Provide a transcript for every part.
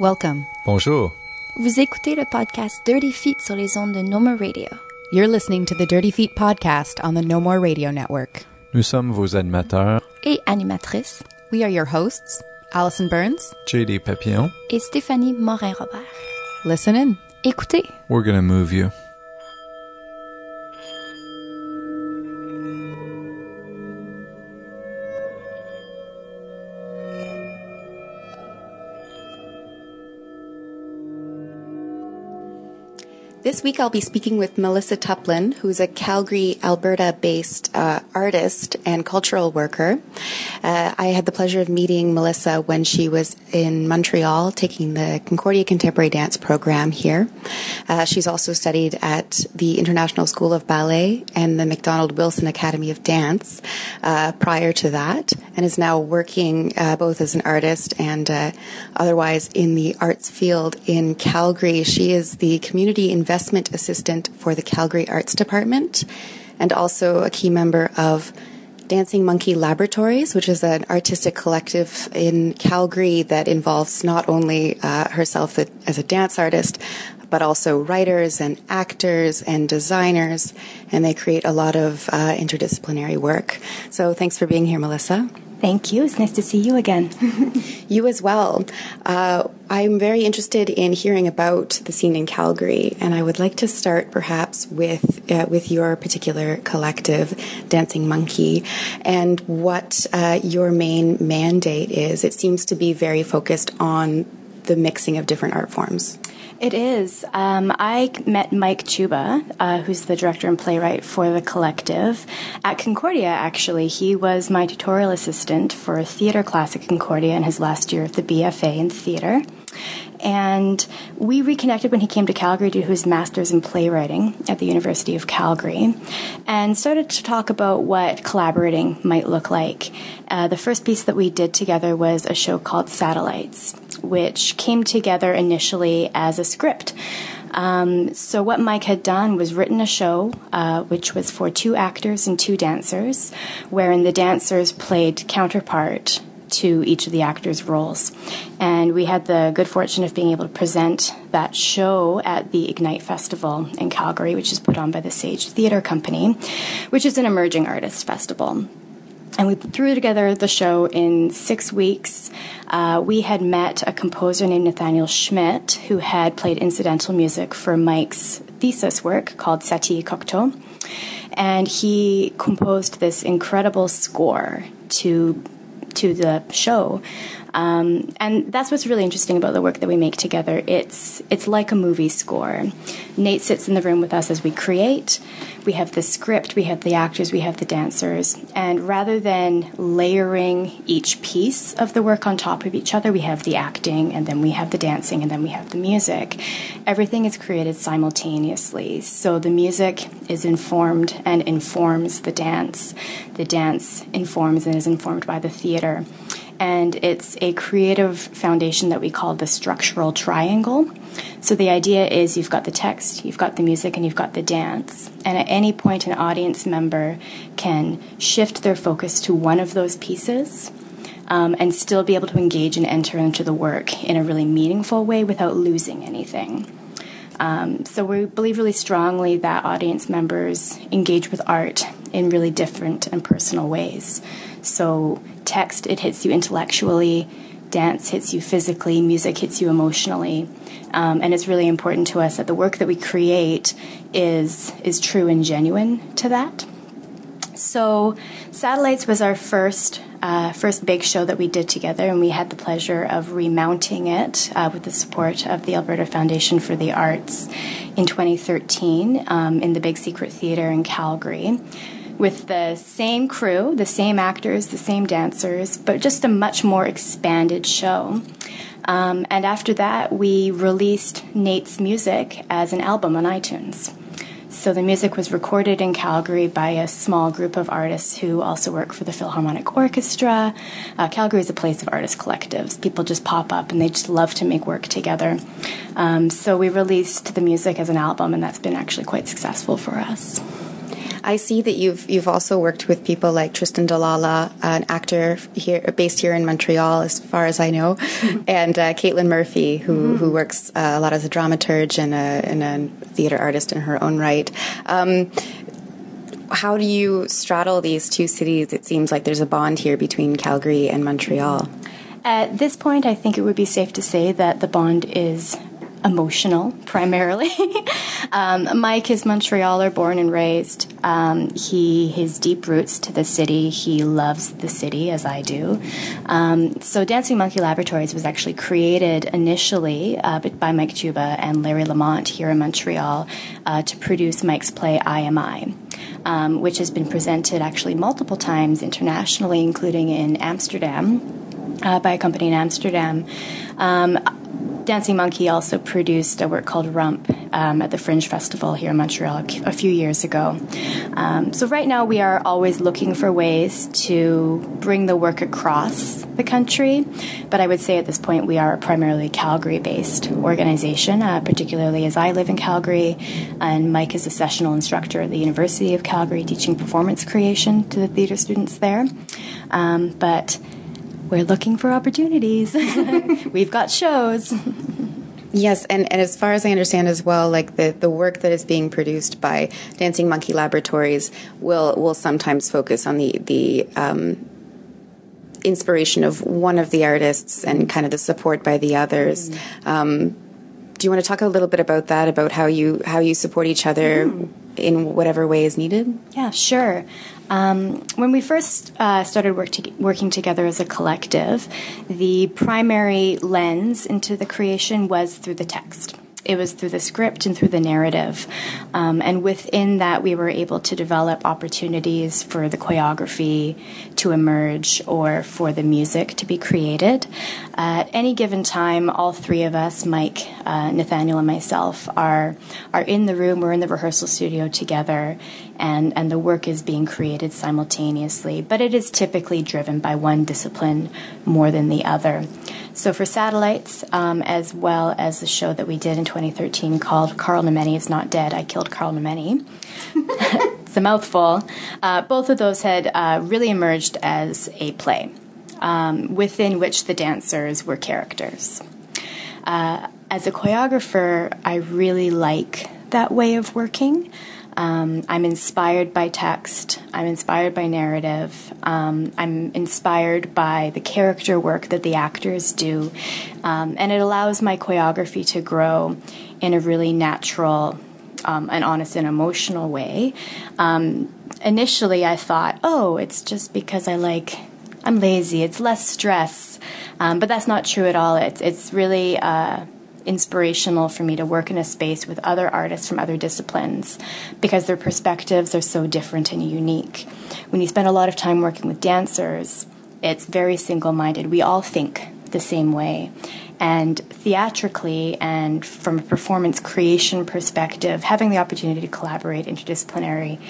Welcome. Bonjour. Vous écoutez le podcast Dirty Feet sur les ondes de No More Radio. You're listening to the Dirty Feet podcast on the No More Radio Network. Nous sommes vos animateurs, Et animatrice, We are your hosts, Allison Burns. JD Papillon. et Stéphanie Morin-Robert. Listen in. Écoutez, We're gonna move you. This week I'll be speaking with Melissa Tuplin, who's a Calgary, Alberta based uh, artist and cultural worker. Uh, I had the pleasure of meeting Melissa when she was in Montreal taking the Concordia Contemporary Dance program here. Uh, she's also studied at the International School of Ballet and the McDonald Wilson Academy of Dance uh, prior to that, and is now working uh, both as an artist and uh, otherwise in the arts field in Calgary. She is the community investment assistant for the Calgary Arts Development and also a key member of Dancing Monkey Laboratories, which is an artistic collective in Calgary that involves not only uh, herself as a dance artist, but also writers and actors and designers, and they create a lot of uh, interdisciplinary work. So thanks for being here, Melissa. Thank you. It's nice to see you again. You as well. Uh, I'm very interested in hearing about the scene in Calgary, and I would like to start perhaps with uh, with your particular collective, Dancing Monkey, and what uh, your main mandate is. It seems to be very focused on the mixing of different art forms. It is. Um, I met Mike Czuba, uh, who's the director and playwright for the collective, at Concordia, actually. He was my tutorial assistant for a theater class at Concordia in his last year of the BFA in theater. And we reconnected when he came to Calgary to do his master's in playwriting at the University of Calgary and started to talk about what collaborating might look like. Uh, the first piece that we did together was a show called Satellites, which came together initially as a script. Um, so what Mike had done was written a show, uh, which was for two actors and two dancers, wherein the dancers played counterpart to each of the actors' roles. And we had the good fortune of being able to present that show at the Ignite Festival in Calgary, which is put on by the Sage Theatre Company, which is an emerging artist festival. And we threw together the show in six weeks. Uh, we had met a composer named Nathaniel Schmidt, who had played incidental music for Mike's thesis work called Satie Cocteau. And he composed this incredible score to to the show. Um, and that's what's really interesting about the work that we make together. It's it's like a movie score. Nate sits in the room with us as we create. We have the script, we have the actors, we have the dancers, and rather than layering each piece of the work on top of each other, we have the acting, and then we have the dancing, and then we have the music. Everything is created simultaneously. So the music is informed and informs the dance. The dance informs and is informed by the theater and it's a creative foundation that we call the structural triangle. So the idea is you've got the text, you've got the music, and you've got the dance. And at any point, an audience member can shift their focus to one of those pieces. Um, and still be able to engage and enter into the work in a really meaningful way without losing anything. Um, so we believe really strongly that audience members engage with art in really different and personal ways. So text, it hits you intellectually, dance hits you physically, music hits you emotionally. Um, and it's really important to us that the work that we create is is true and genuine to that. So, Satellites was our first uh, first big show that we did together, and we had the pleasure of remounting it uh, with the support of the Alberta Foundation for the Arts in 2013 um, in the Big Secret Theatre in Calgary with the same crew, the same actors, the same dancers, but just a much more expanded show. Um, and after that, we released Nate's music as an album on iTunes. So the music was recorded in Calgary by a small group of artists who also work for the Philharmonic Orchestra. Uh, Calgary is a place of artist collectives. People just pop up and they just love to make work together. Um, so we released the music as an album, and that's been actually quite successful for us. I see that you've you've also worked with people like Tristan D. Lalla, an actor here based here in Montreal, as far as I know, and uh, Caitlin Murphy, who mm-hmm. who works uh, a lot as a dramaturge and a, and a theater artist in her own right. Um, how do you straddle these two cities? It seems like there's a bond here between Calgary and Montreal. At this point, I think it would be safe to say that the bond is emotional primarily. um, Mike is Montrealer, born and raised. Um, he his deep roots to the city. He loves the city as I do. Um, so Dancing Monkey Laboratories was actually created initially uh, by Mike Czuba and Larry Lamont here in Montreal uh, to produce Mike's play I Am I. Um, which has been presented actually multiple times internationally, including in Amsterdam uh, by a company in Amsterdam. Um, Dancing Monkey also produced a work called Rump um, at the Fringe Festival here in Montreal a few years ago. Um, so, right now, we are always looking for ways to bring the work across the country, but I would say at this point we are a primarily Calgary based organization, uh, particularly as I live in Calgary, and Mike is a sessional instructor at the University of Calgary teaching performance creation to the theater students there. Um, but we're looking for opportunities. We've got shows. Yes, and, and as far as I understand as well, like the, the work that is being produced by Dancing Monkey Laboratories will will sometimes focus on the the um, inspiration of one of the artists and kind of the support by the others. Mm. Um, do you want to talk a little bit about that? About how you how you support each other mm. in whatever way is needed? Yeah, sure. Um, when we first uh, started work to, working together as a collective, the primary lens into the creation was through the text it was through the script and through the narrative. Um, and within that, we were able to develop opportunities for the choreography to emerge or for the music to be created. at any given time, all three of us, Mike, uh, Nathaniel, and myself, are are in the room. We're in the rehearsal studio together, and and the work is being created simultaneously. But it is typically driven by one discipline more than the other. So for satellites, um, as well as the show that we did in 2013 called Carl Nemeni is Not Dead, I Killed Carl Nemeni. it's a mouthful. Uh, both of those had uh, really emerged as a play um, within which the dancers were characters. Uh, as a choreographer, I really like that way of working. Um, I'm inspired by text. I'm inspired by narrative. Um, I'm inspired by the character work that the actors do. Um, and it allows my choreography to grow in a really natural um, and honest and emotional way. Um, initially, I thought, oh, it's just because I like. I'm lazy. It's less stress, um, but that's not true at all. It's it's really uh, inspirational for me to work in a space with other artists from other disciplines because their perspectives are so different and unique. When you spend a lot of time working with dancers, it's very single minded. We all think the same way. And theatrically and from a performance creation perspective, having the opportunity to collaborate interdisciplinary,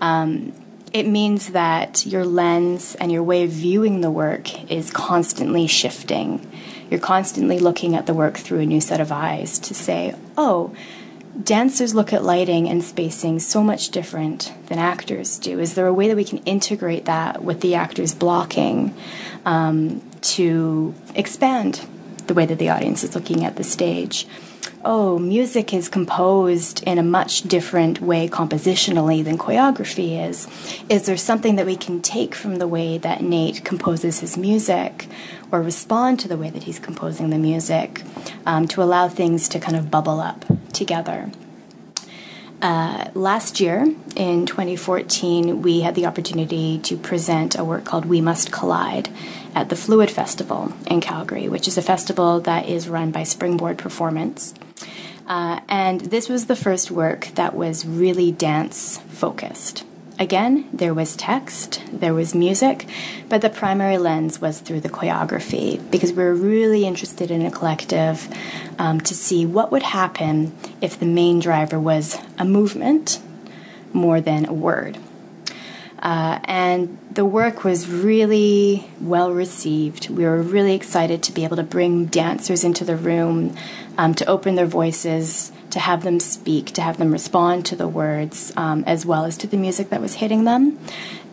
um, it means that your lens and your way of viewing the work is constantly shifting you're constantly looking at the work through a new set of eyes to say, oh, dancers look at lighting and spacing so much different than actors do. Is there a way that we can integrate that with the actors blocking um, to expand the way that the audience is looking at the stage? Oh, music is composed in a much different way compositionally than choreography is. Is there something that we can take from the way that Nate composes his music or respond to the way that he's composing the music um, to allow things to kind of bubble up together? Uh, last year, in 2014, we had the opportunity to present a work called We Must Collide at the Fluid Festival in Calgary, which is a festival that is run by Springboard Performance. Uh, and this was the first work that was really dance focused. Again, there was text, there was music, but the primary lens was through the choreography because we were really interested in a collective um, to see what would happen if the main driver was a movement more than a word. Uh, and the work was really well received. We were really excited to be able to bring dancers into the room, um, to open their voices, to have them speak, to have them respond to the words, um, as well as to the music that was hitting them.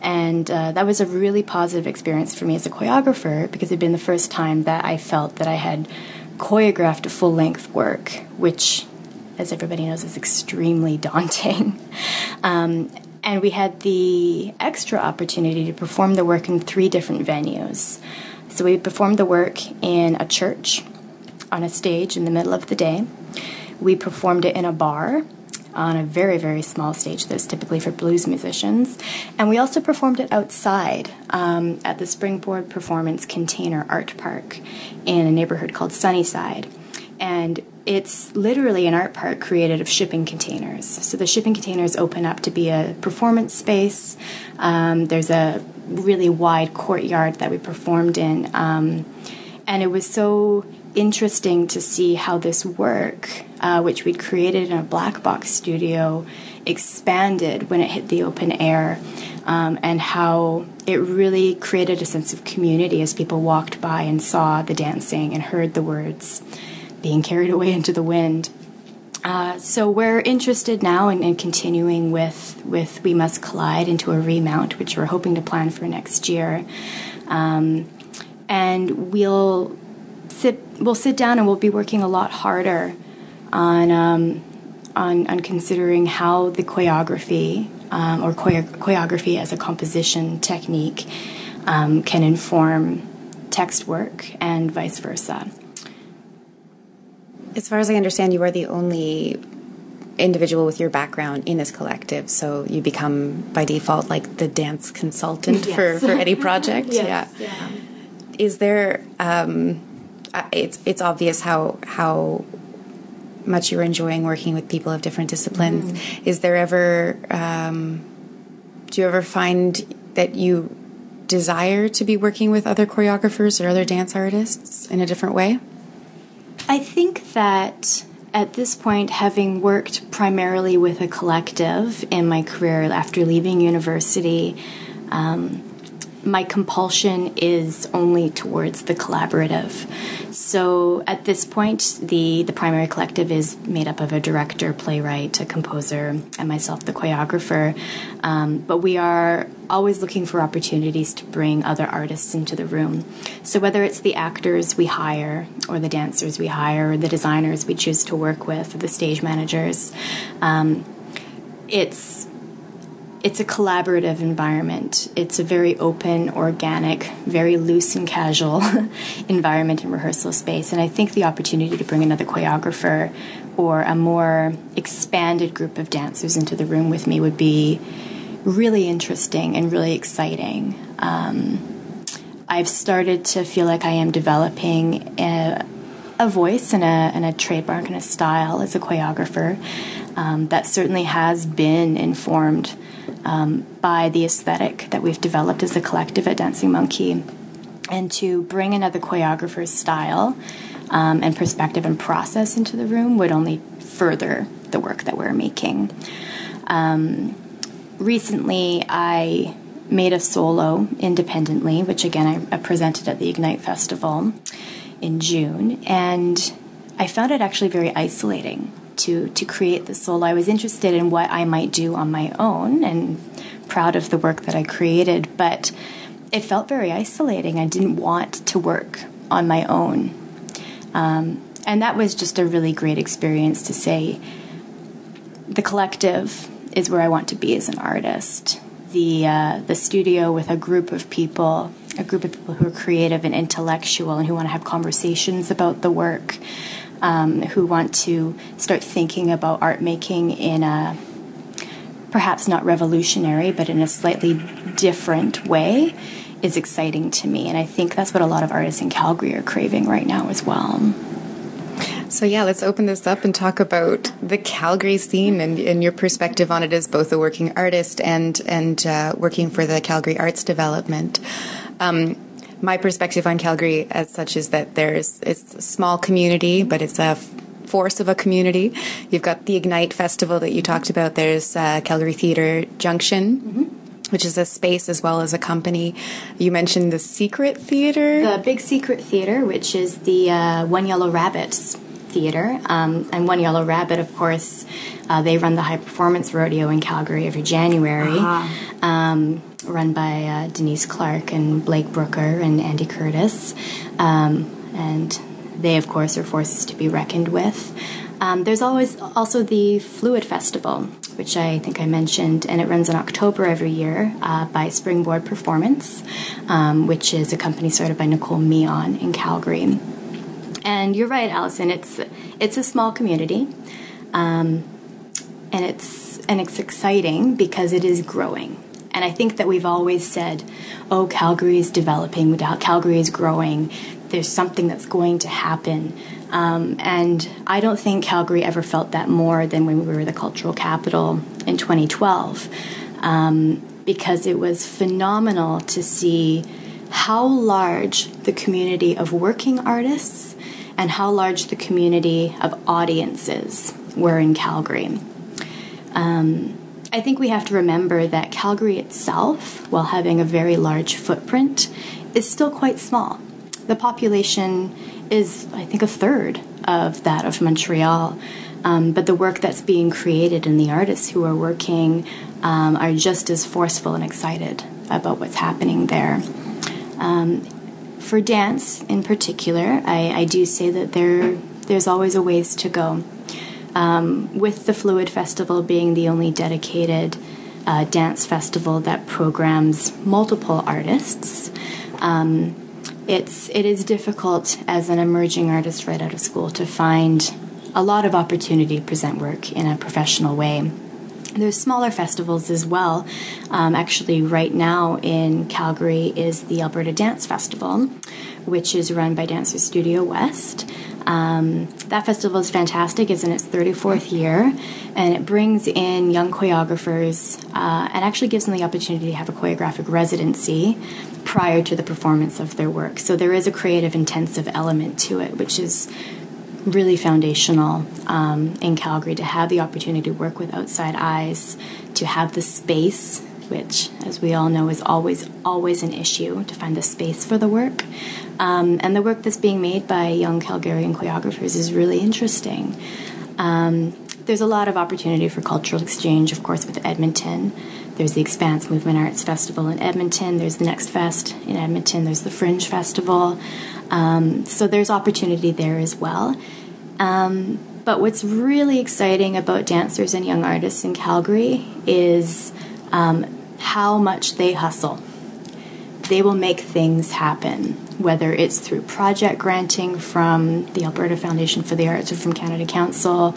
And uh, that was a really positive experience for me as a choreographer because it had been the first time that I felt that I had choreographed a full length work, which, as everybody knows, is extremely daunting. Um, and we had the extra opportunity to perform the work in three different venues. So we performed the work in a church on a stage in the middle of the day. We performed it in a bar on a very, very small stage that's typically for blues musicians. And we also performed it outside um, at the Springboard Performance Container Art Park in a neighborhood called Sunnyside. And it's literally an art park created of shipping containers. So the shipping containers open up to be a performance space. Um, there's a really wide courtyard that we performed in. Um, and it was so interesting to see how this work, uh, which we'd created in a black box studio, expanded when it hit the open air, um, and how it really created a sense of community as people walked by and saw the dancing and heard the words being carried away into the wind. Uh, so we're interested now in, in, continuing with with We Must Collide into a remount, which we're hoping to plan for next year, um, and we'll sit we'll sit down and we'll be working a lot harder on um, on, on considering how the choreography um, or choreography as a composition technique um, can inform text work and vice versa. As far as I understand, you are the only individual with your background in this collective, so you become by default like the dance consultant yes. for, for any project. yes, yeah. yeah. Is there? Um, it's it's obvious how how much you're enjoying working with people of different disciplines. Mm-hmm. Is there ever? Um, do you ever find that you desire to be working with other choreographers or other dance artists in a different way? I think that at this point, having worked primarily with a collective in my career after leaving university, um, my compulsion is only towards the collaborative. So at this point, the, the primary collective is made up of a director, playwright, a composer, and myself, the choreographer. Um, but we are always looking for opportunities to bring other artists into the room. So whether it's the actors we hire, or the dancers we hire, or the designers we choose to work with, or the stage managers, um, it's it's a collaborative environment. It's a very open, organic, very loose and casual environment and rehearsal space. And I think the opportunity to bring another choreographer or a more expanded group of dancers into the room with me would be really interesting and really exciting. Um, I've started to feel like I am developing a, a voice and a, and a trademark and a style as a choreographer um, that certainly has been informed um, by the aesthetic that we've developed as a collective at Dancing Monkey, and to bring another choreographer's style um, and perspective and process into the room would only further the work that we're making. Um, recently, I made a solo independently, which again I, I presented at the Ignite Festival in June, and I found it actually very isolating to to create the solo. I was interested in what I might do on my own and proud of the work that I created, but it felt very isolating. I didn't want to work on my own. Um, and that was just a really great experience to say the collective is where I want to be as an artist. The uh, the studio with a group of people, a group of people who are creative and intellectual and who want to have conversations about the work um, who want to start thinking about art making in a perhaps not revolutionary, but in a slightly different way is exciting to me. And I think that's what a lot of artists in Calgary are craving right now as well. So yeah, let's open this up and talk about the Calgary scene and, and your perspective on it as both a working artist and and uh, working for the Calgary Arts Development. Um, my perspective on Calgary as such is that there's it's a small community, but it's a force of a community. You've got the Ignite Festival that you talked about. There's uh, Calgary Theatre Junction. Mm-hmm. Which is a space as well as a company. You mentioned the Secret Theatre. The Big Secret Theatre, which is the uh, One Yellow Rabbit theater. Um, and One Yellow Rabbit, of course, uh, they run the high performance rodeo in Calgary every January, uh-huh. um, run by uh, Denise Clarke and Blake Brooker and Andy Curtis. Um, and they, of course, are forces to be reckoned with. Um, there's always also the Fluid Festival, which I think I mentioned, and it runs in October every year uh, by Springboard Performance, um, which is a company started by Nicole Mion in Calgary. And you're right, Allison. It's it's a small community, um, and it's and it's exciting because it is growing. And I think that we've always said, "Oh, Calgary is developing. Calgary is growing. There's something that's going to happen." Um, and I don't think Calgary ever felt that more than when we were the cultural capital in 2012, um, because it was phenomenal to see how large the community of working artists and how large the community of audiences were in Calgary. Um, I think we have to remember that Calgary itself, while having a very large footprint, is still quite small. The population is, I think, a third of that of Montreal. Um, but the work that's being created and the artists who are working um, are just as forceful and excited about what's happening there. Um, for dance in particular, I, I, do say that there there's always a ways to go. Um, with the Fluid Festival being the only dedicated uh, dance festival that programs multiple artists, um, it's it is difficult as an emerging artist right out of school to find a lot of opportunity to present work in a professional way. There's smaller festivals as well. Um, actually, right now in Calgary is the Alberta Dance Festival, which is run by Dancers Studio West. Um, that festival is fantastic. It's in its 34th year, and it brings in young choreographers uh, and actually gives them the opportunity to have a choreographic residency prior to the performance of their work. So there is a creative, intensive element to it, which is really foundational um, in Calgary to have the opportunity to work with outside eyes, to have the space, which, as we all know, is always always an issue to find the space for the work. Um, and the work that's being made by young Calgarian choreographers is really interesting. Um, there's a lot of opportunity for cultural exchange, of course, with Edmonton. There's the Expanse Movement Arts Festival in Edmonton. There's the Next Fest in Edmonton. There's the Fringe Festival. Um, so there's opportunity there as well. Um, but what's really exciting about dancers and young artists in Calgary is um, how much they hustle. They will make things happen, whether it's through project granting from the Alberta Foundation for the Arts or from Canada Council,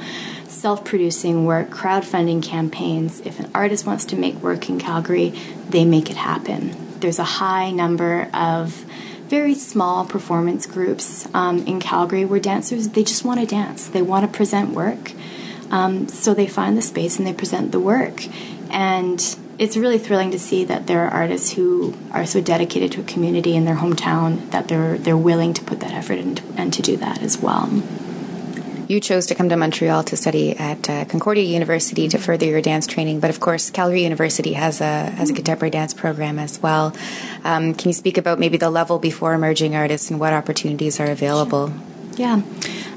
self producing work, crowdfunding campaigns. If an artist wants to make work in Calgary, they make it happen. There's a high number of very small performance groups um, in Calgary where dancers they just want to dance. They want to present work, um, so they find the space and they present the work. And it's really thrilling to see that there are artists who are so dedicated to a community in their hometown that they're they're willing to put that effort in and to do that as well you chose to come to Montreal to study at uh, Concordia University to further your dance training, but of course, Calgary University has a has a contemporary dance program as well. Um, can you speak about maybe the level before emerging artists and what opportunities are available? Yeah.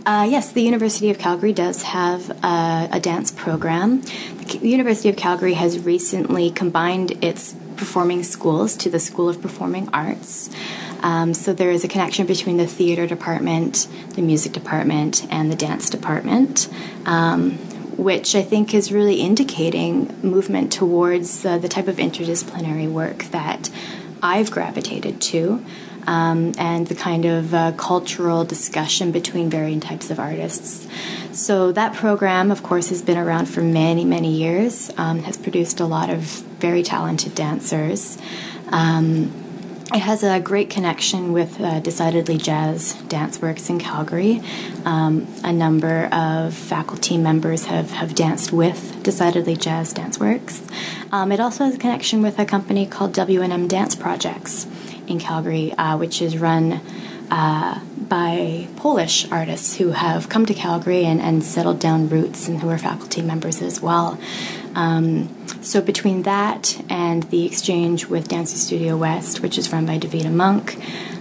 Uh, yes, the University of Calgary does have a, a dance program. The University of Calgary has recently combined its performing schools to the School of Performing Arts. Um, so there is a connection between the theater department, the music department, and the dance department. Um, which I think is really indicating movement towards uh, the type of interdisciplinary work that I've gravitated to. Um, and the kind of uh, cultural discussion between varying types of artists. So, that program, of course, has been around for many, many years, um, has produced a lot of very talented dancers. Um, it has a great connection with uh, Decidedly Jazz Dance Works in Calgary. Um, a number of faculty members have, have danced with Decidedly Jazz Dance Works. Um, it also has a connection with a company called W&M Dance Projects in Calgary, uh, which is run uh, by Polish artists who have come to Calgary and, and settled down roots and who are faculty members as well. Um, so between that and the exchange with Dancing Studio West, which is run by Davida Monk,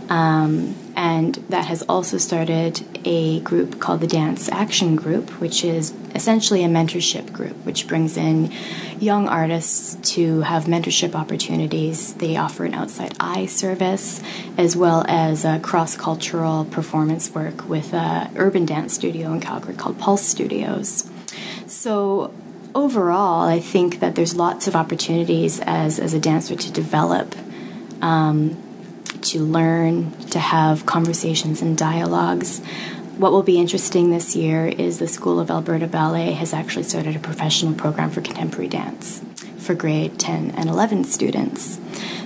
um, And that has also started a group called the Dance Action Group, which is essentially a mentorship group, which brings in young artists to have mentorship opportunities. They offer an outside eye service as well as a cross cultural performance work with an urban dance studio in Calgary called Pulse Studios. So, overall, I think that there's lots of opportunities as, as a dancer to develop. Um, to learn, to have conversations and dialogues. What will be interesting this year is the School of Alberta Ballet has actually started a professional program for contemporary dance for grade 10 and 11 students.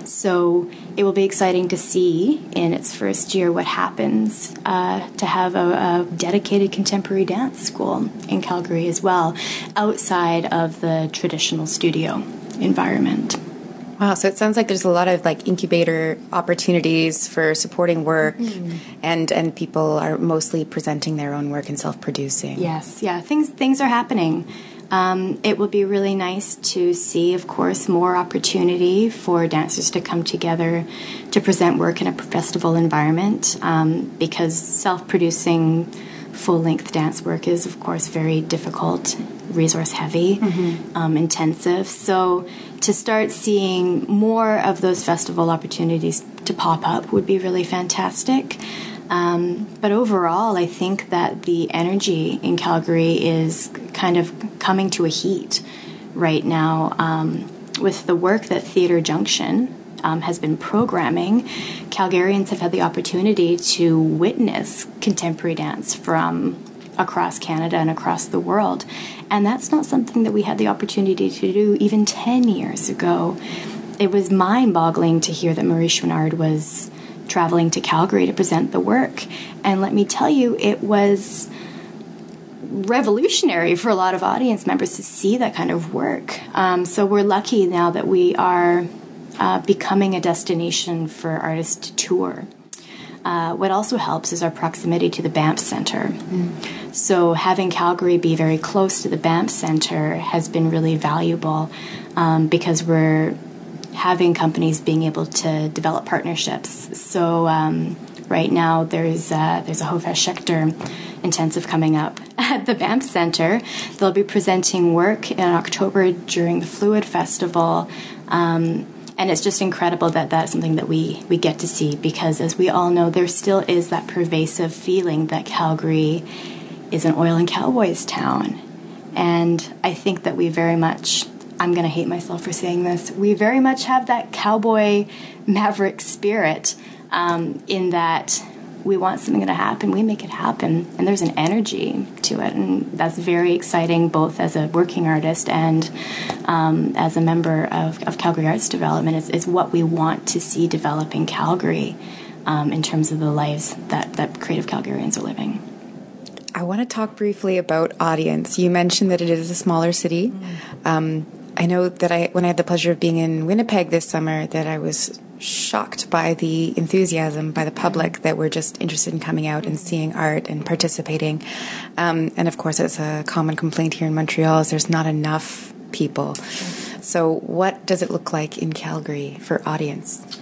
So it will be exciting to see in its first year what happens uh, to have a, a, dedicated contemporary dance school in Calgary as well, outside of the traditional studio environment. Wow, so it sounds like there's a lot of like incubator opportunities for supporting work mm. and and people are mostly presenting their own work and self-producing. Yes, yeah, things things are happening. Um, it would be really nice to see, of course, more opportunity for dancers to come together to present work in a festival environment um, because self producing full length dance work is, of course, very difficult, resource heavy, mm-hmm. um, intensive. So, to start seeing more of those festival opportunities to pop up would be really fantastic. Um, but overall, I think that the energy in Calgary is kind of coming to a heat right now um, with the work that Theatre Junction um, has been programming, Calgarians have had the opportunity to witness contemporary dance from across Canada and across the world. And that's not something that we had the opportunity to do even 10 years ago. It was mind boggling to hear that Marie Chouinard was traveling to Calgary to present the work. And let me tell you, it was revolutionary for a lot of audience members to see that kind of work. Um, so we're lucky now that we are uh, becoming a destination for artists to tour. Uh, what also helps is our proximity to the Banff Center. Mm. So, having Calgary be very close to the Banff Center has been really valuable um, because we're having companies being able to develop partnerships. So, um, right now there's uh, there's a Hofesh Shechter intensive coming up at the Banff Center. They'll be presenting work in October during the Fluid Festival. Um, and it's just incredible that that's something that we we get to see because as we all know there still is that pervasive feeling that Calgary is an oil and cowboys town. And I think that we very much I'm going to hate myself for saying this we very much have that cowboy maverick spirit um, in that we want something to happen, we make it happen. And there's an energy to it. And that's very exciting, both as a working artist and um, as a member of, of, Calgary Arts Development. It's, it's, what we want to see develop in Calgary um, in terms of the lives that, that creative Calgarians are living. I want to talk briefly about audience. You mentioned that it is a smaller city. Mm. Um, I know that I, when I had the pleasure of being in Winnipeg this summer, that I was shocked by the enthusiasm by the public that were just interested in coming out and seeing art and participating. Um, and of course, it's a common complaint here in Montreal is there's not enough people. So, what does it look like in Calgary for audience?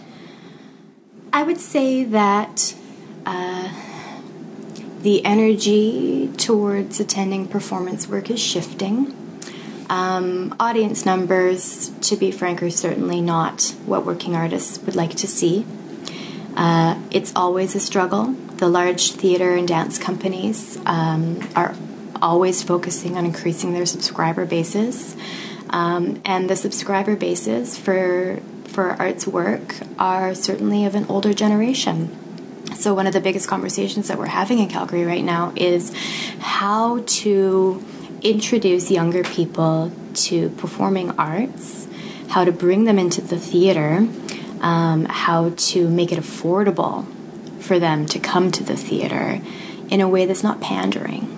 I would say that uh, the energy towards attending performance work is shifting. Um, audience numbers, to be frank, are certainly not what working artists would like to see. Uh, it's always a struggle. The large theater and dance companies um, are always focusing on increasing their subscriber bases. Um, and the subscriber bases for for arts work are certainly of an older generation. So one of the biggest conversations that we're having in Calgary right now is how to introduce younger people to performing arts, how to bring them into the theater, um, how to make it affordable for them to come to the theater in a way that's not pandering.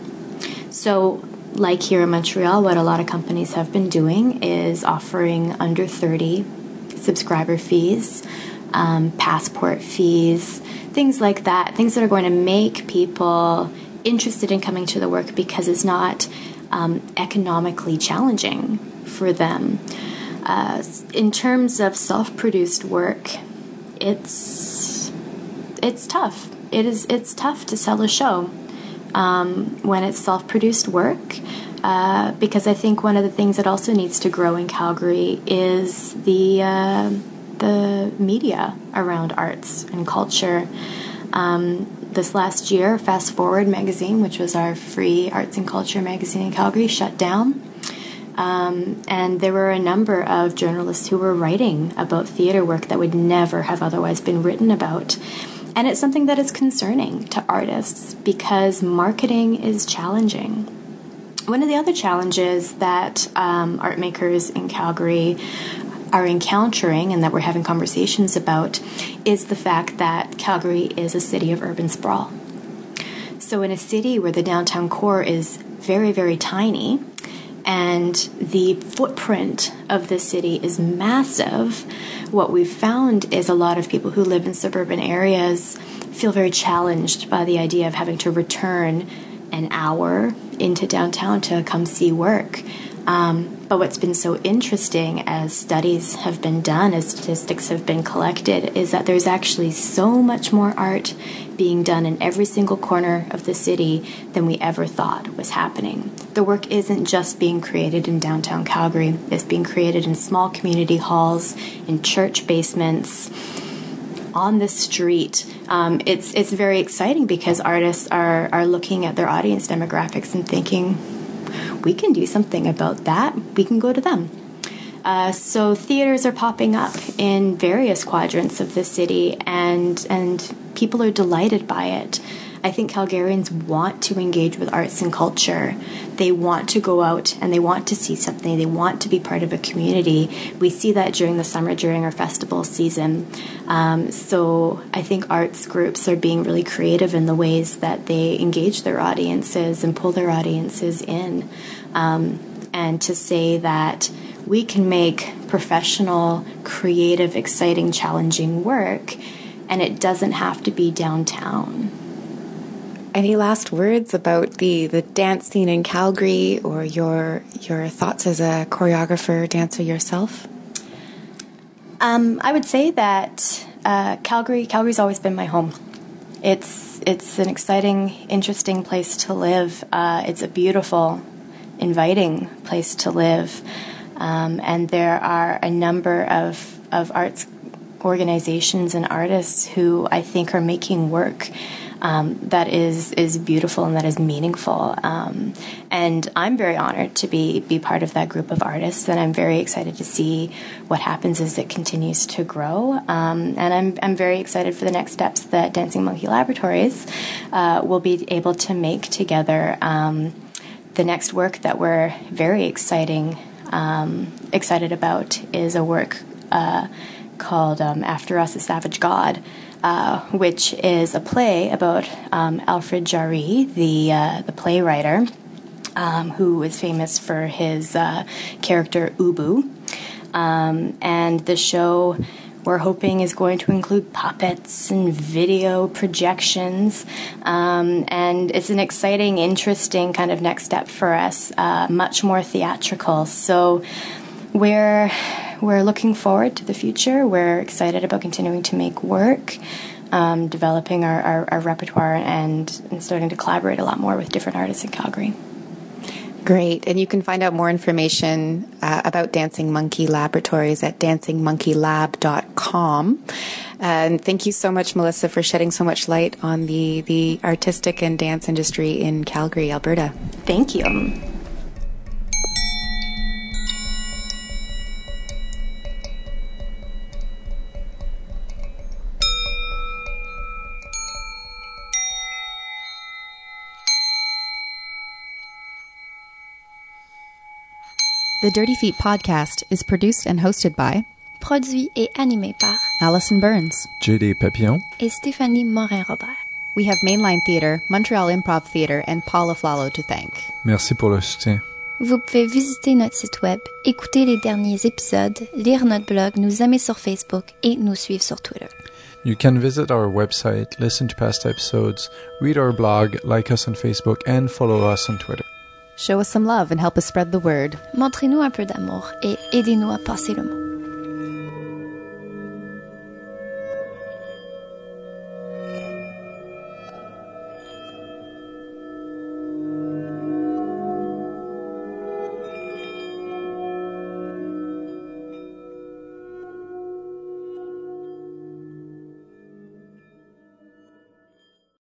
So, like here in Montreal, what a lot of companies have been doing is offering under 30 subscriber fees, um, passport fees, things like that, things that are going to make people interested in coming to the work because it's not um, economically challenging for them. Uh, in terms of self-produced work, it's it's tough. it is it's tough to sell a show um, when it's self-produced work. Uh, because I think one of the things that also needs to grow in Calgary is the uh, the media around arts and culture. Um, this last year, Fast Forward magazine, which was our free arts and culture magazine in Calgary, shut down. Um, and there were a number of journalists who were writing about theater work that would never have otherwise been written about. And it's something that is concerning to artists because marketing is challenging. One of the other challenges that um, art makers in Calgary are encountering and that we're having conversations about is the fact that Calgary is a city of urban sprawl. So, in a city where the downtown core is very, very tiny, and the footprint of the city is massive, what we've found is a lot of people who live in suburban areas feel very challenged by the idea of having to return an hour into downtown to come see work. Um, but what's been so interesting as studies have been done, as statistics have been collected, is that there's actually so much more art being done in every single corner of the city than we ever thought was happening. The work isn't just being created in downtown Calgary, it's being created in small community halls, in church basements. On the street, um, it's it's very exciting because artists are are looking at their audience demographics and thinking, we can do something about that. We can go to them. Uh, so theaters are popping up in various quadrants of the city, and and people are delighted by it. I think Calgarians want to engage with arts and culture. They want to go out and they want to see something. They want to be part of a community. We see that during the summer, during our festival season. Um, so I think arts groups are being really creative in the ways that they engage their audiences and pull their audiences in. Um, and to say that we can make professional, creative, exciting, challenging work, and it doesn't have to be downtown. Any last words about the, the dance scene in Calgary or your your thoughts as a choreographer, dancer yourself? Um, I would say that uh, Calgary Calgary's always been my home. It's it's an exciting, interesting place to live. Uh, it's a beautiful, inviting place to live, um, and there are a number of of arts organizations and artists who I think are making work um, that is is beautiful and that is meaningful. Um, and I'm very honored to be be part of that group of artists, and I'm very excited to see what happens as it continues to grow. Um, and I'm I'm very excited for the next steps that Dancing Monkey Laboratories uh, will be able to make together. Um, the next work that we're very exciting um, excited about is a work. Uh, called um, After Us, a Savage God, uh, which is a play about um, Alfred Jarry, the, uh, the playwright, um, who is famous for his uh, character Ubu. Um, and the show we're hoping is going to include puppets and video projections. Um, and it's an exciting, interesting kind of next step for us, uh, much more theatrical. So we're we're looking forward to the future. We're excited about continuing to make work, um, developing our, our, our repertoire, and, and starting to collaborate a lot more with different artists in Calgary. Great. And you can find out more information uh, about Dancing Monkey Laboratories at dancingmonkeylab.com. And thank you so much, Melissa, for shedding so much light on the, the artistic and dance industry in Calgary, Alberta. Thank you. The Dirty Feet podcast is produced and hosted by Produit et animé par Allison Burns. JD Papillon. et Stéphanie Morin-Robert. We have Mainline Theatre, Montreal Improv Theatre, and Paula Flalo to thank. Merci pour le soutien. Vous pouvez visiter notre site web, écouter les derniers épisodes, lire notre blog, nous aimer sur Facebook et nous suivre sur Twitter. You can visit our website, listen to past episodes, read our blog, like us on Facebook, and follow us on Twitter. Show us some love and help us spread the word. Montrez-nous un peu d'amour et aidez-nous à passer le mot.